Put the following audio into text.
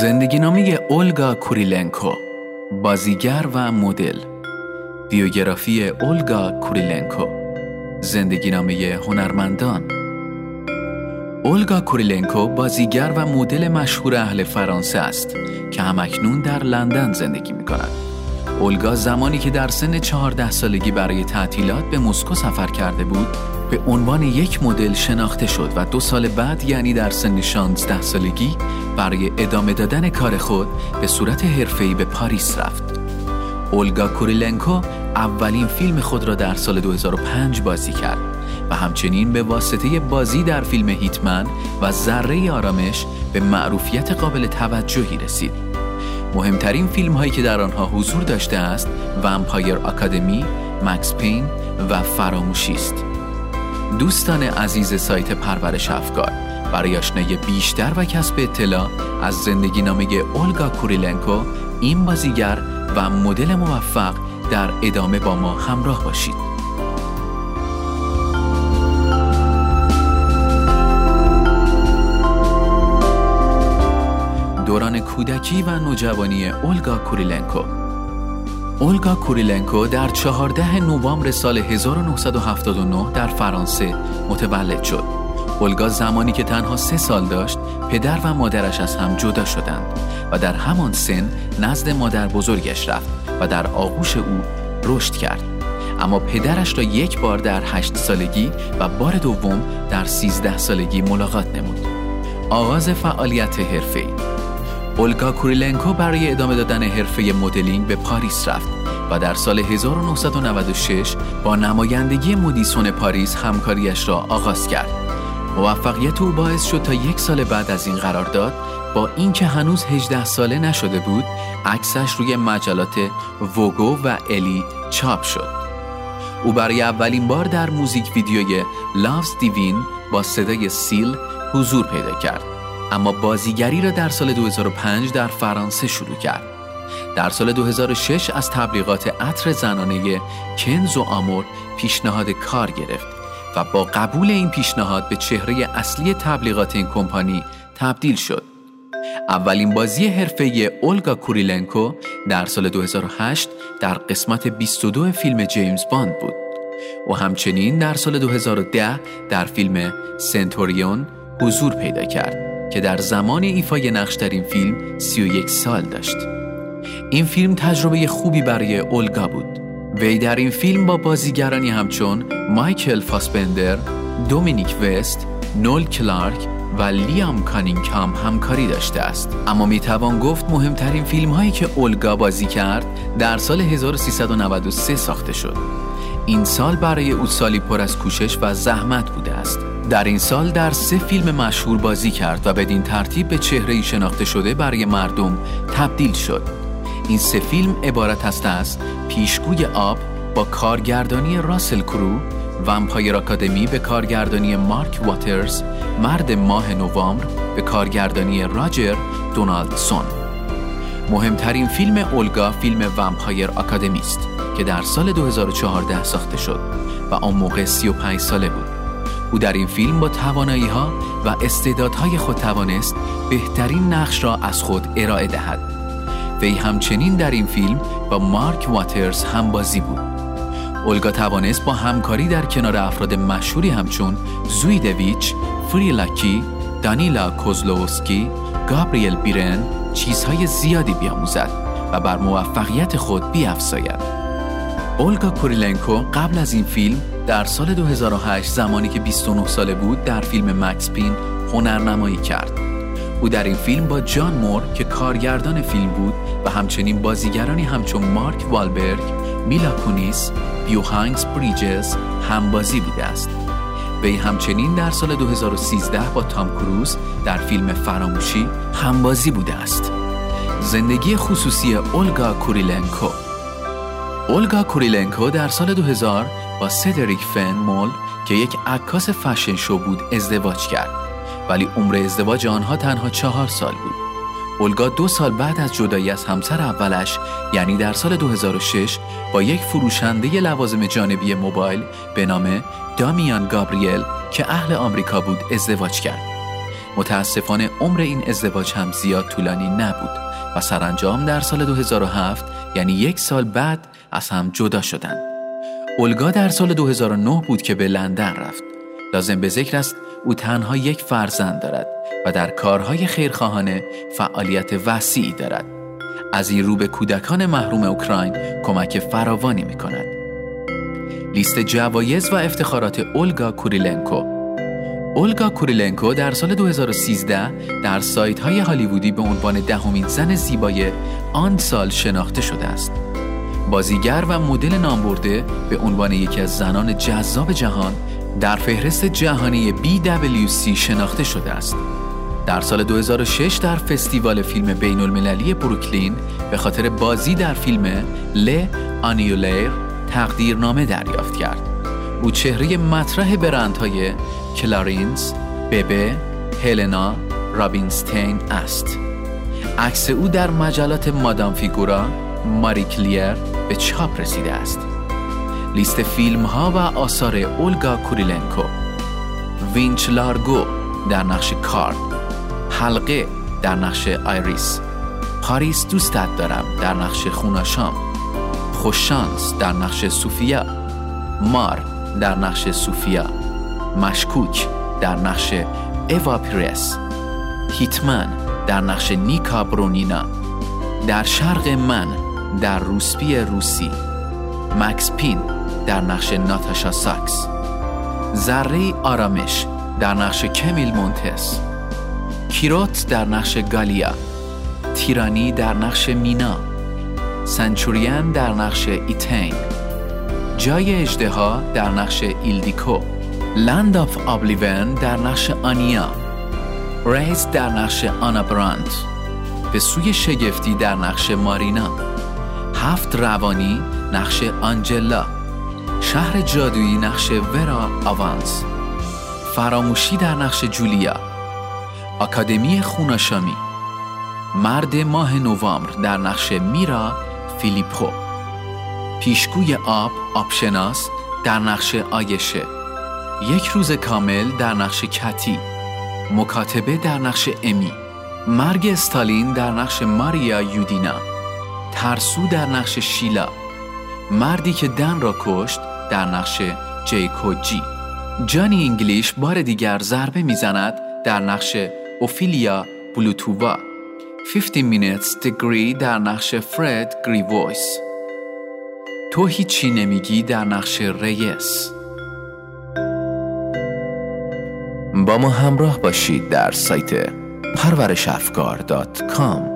زندگی نامه‌ی اولگا کوریلنکو بازیگر و مدل بیوگرافی اولگا کوریلنکو زندگی نامه هنرمندان اولگا کوریلنکو بازیگر و مدل مشهور اهل فرانسه است که هم‌اکنون در لندن زندگی می کند. اولگا زمانی که در سن 14 سالگی برای تعطیلات به مسکو سفر کرده بود به عنوان یک مدل شناخته شد و دو سال بعد یعنی در سن 16 سالگی برای ادامه دادن کار خود به صورت حرفه‌ای به پاریس رفت. اولگا کوریلنکو اولین فیلم خود را در سال 2005 بازی کرد و همچنین به واسطه بازی در فیلم Hitman و ذره آرامش به معروفیت قابل توجهی رسید. مهمترین فیلم هایی که در آنها حضور داشته است Vampire Academy، Max Payne و فراموشی است. دوستان عزیز سایت پرورش افکار برای آشنایی بیشتر و کسب اطلاع از زندگی نامه اولگا کوریلنکو این بازیگر و مدل موفق در ادامه با ما همراه باشید کودکی و نوجوانی اولگا کوریلنکو اولگا کوریلنکو در 14 نوامبر سال 1979 در فرانسه متولد شد. اولگا زمانی که تنها سه سال داشت پدر و مادرش از هم جدا شدند و در همان سن نزد مادر بزرگش رفت و در آغوش او رشد کرد. اما پدرش را یک بار در هشت سالگی و بار دوم در سیزده سالگی ملاقات نمود. آغاز فعالیت حرفه‌ای اولگا کوریلنکو برای ادامه دادن حرفه مدلینگ به پاریس رفت و در سال 1996 با نمایندگی مودیسون پاریس همکاریش را آغاز کرد. موفقیت او باعث شد تا یک سال بعد از این قرارداد با اینکه هنوز 18 ساله نشده بود عکسش روی مجلات ووگو و الی چاپ شد. او برای اولین بار در موزیک ویدیوی لاوز دیوین با صدای سیل حضور پیدا کرد. اما بازیگری را در سال 2005 در فرانسه شروع کرد. در سال 2006 از تبلیغات عطر زنانه Kenzo Amour پیشنهاد کار گرفت و با قبول این پیشنهاد به چهره اصلی تبلیغات این کمپانی تبدیل شد. اولین بازی حرفه‌ای اولگا کوریلنکو در سال 2008 در قسمت 22 فیلم جیمز باند بود و همچنین در سال 2010 در فیلم Centurion حضور پیدا کرد. که در زمان ایفای نقش در این فیلم 31 سال داشت. این فیلم تجربه خوبی برای اولگا بود. وی در این فیلم با بازیگرانی همچون مایکل فاسبندر، دومینیک وست، نول کلارک و لیام کانینگهام همکاری داشته است اما می‌توان گفت مهمترین فیلم هایی که اولگا بازی کرد در سال 1393 ساخته شد این سال برای او سالی پر از کوشش و زحمت بوده است در این سال در سه فیلم مشهور بازی کرد و بدین ترتیب به چهره شناخته شده برای مردم تبدیل شد. این سه فیلم عبارت است از پیشگوی آب با کارگردانی راسل کرو، Vampire Academy به کارگردانی مارک واترز، مرد ماه نوامبر به کارگردانی راجر دونالدسون. مهمترین فیلم اولگا فیلم Vampire Academy است که در سال 2014 ساخته شد و آن موقع 35 ساله بود. او در این فیلم با توانایی ها و استعدادهای خود توانست بهترین نقش را از خود ارائه دهد. وی همچنین در این فیلم با مارک واترز هم بازی بود. اولگا توانست با همکاری در کنار افراد مشهوری همچون زوی دویچ، فری لاکی، دانیلا کوزلووسکی، گابریل بیرن چیزهای زیادی بیاموزد و بر موفقیت خود بیافزاید. اولگا کوریلنکو قبل از این فیلم در سال 2008 زمانی که 29 ساله بود در فیلم مکس پین هنرنمایی کرد. او در این فیلم با جان مور که کارگردان فیلم بود و همچنین بازیگرانی همچون مارک والبرگ، میلا کونیس، بیوهانگز بریجز همبازی بوده است. وی همچنین در سال 2013 با تام کروز در فیلم فراموشی همبازی بوده است. زندگی خصوصی اولگا کوریلنکو اولگا کوریلنکو در سال 2000 با سدریک فن مول که یک عکاس fashion show بود ازدواج کرد ولی عمر ازدواج آنها تنها چهار سال بود اولگا دو سال بعد از جدایی از همسر اولش یعنی در سال 2006 با یک فروشنده لوازم جانبی موبایل به نام دامیان گابریل که اهل آمریکا بود ازدواج کرد. متاسفانه عمر این ازدواج هم زیاد طولانی نبود و سرانجام در سال 2007 یعنی یک سال بعد از هم جدا شدند. اولگا در سال 2009 بود که به لندن رفت. لازم به ذکر است او تنها یک فرزند دارد و در کارهای خیرخواهانه فعالیت وسیعی دارد. از این رو به کودکان محروم اوکراین کمک فراوانی می کند. لیست جوایز و افتخارات اولگا کوریلنکو اولگا کوریلنکو در سال 2013 در سایت های هالیوودی به عنوان دهمین زن زیبای آن سال شناخته شده است. بازیگر و مدل نامبرده به عنوان یکی از زنان جذاب جهان در فهرست جهانی BWC شناخته شده است. در سال 2006 در فستیوال فیلم بین المللی بروکلین به خاطر بازی در فیلم L'Annulaire تقدیرنامه دریافت کرد. او چهره مطرح برندهای کلارینز، ببه، هلنا، رابینستین است. عکس او در مجلات مادام فیگورا، ماری کلیر به چاپ رسیده است. لیست فیلم ها و آثار اولگا کوریلنکو وینچ لارگو در نقش کارد حلقه در نقش آیریس پاریس دوستت دارم در نقش خون‌آشام خوششانس در نقش سوفیا مار در نقش سوفیا مشکوک در نقش ایوا پیرس هیتمن در نقش نیکا برونینا در شرق من در روسپی روسی. مکس پین در نقش ناتاشا ساکس. ذره آرامش در نقش کمیل مونتس. کیروت در نقش گالیا. Tyranny در نقش مینا. Centurion در نقش ایتین. جای اژدها در نقش ایلدیکو. Land of Oblivion در نقش آنیا. ریز در نقش آنا براند به سوی شگفتی در نقش مارینا. هفت روانی نقش آنجلا. شهر جادویی نقش ورا آوانس. فراموشی در نقش جولیا. آکادمی خوناشامی. مرد ماه نوامبر در نقش میرا فیلیپو. پیشگوی آب آبشناس در نقش آیشه. یک روز کامل در نقش کتی. مکاتبه در نقش امی. مرگ استالین در نقش ماریا یودینا. ترسو در نقش شیلا. مردی که دن را کشت در نقش جیکو جی. جانی انگلیش بار دیگر ضربه می‌زند در نقش اوفیلیا بلوتووا. 15 minutes degree در نقش فرد گریوویس تو هیچی نمیگی در نقش ریس. با ما همراه باشید در سایت پرورش افکار.com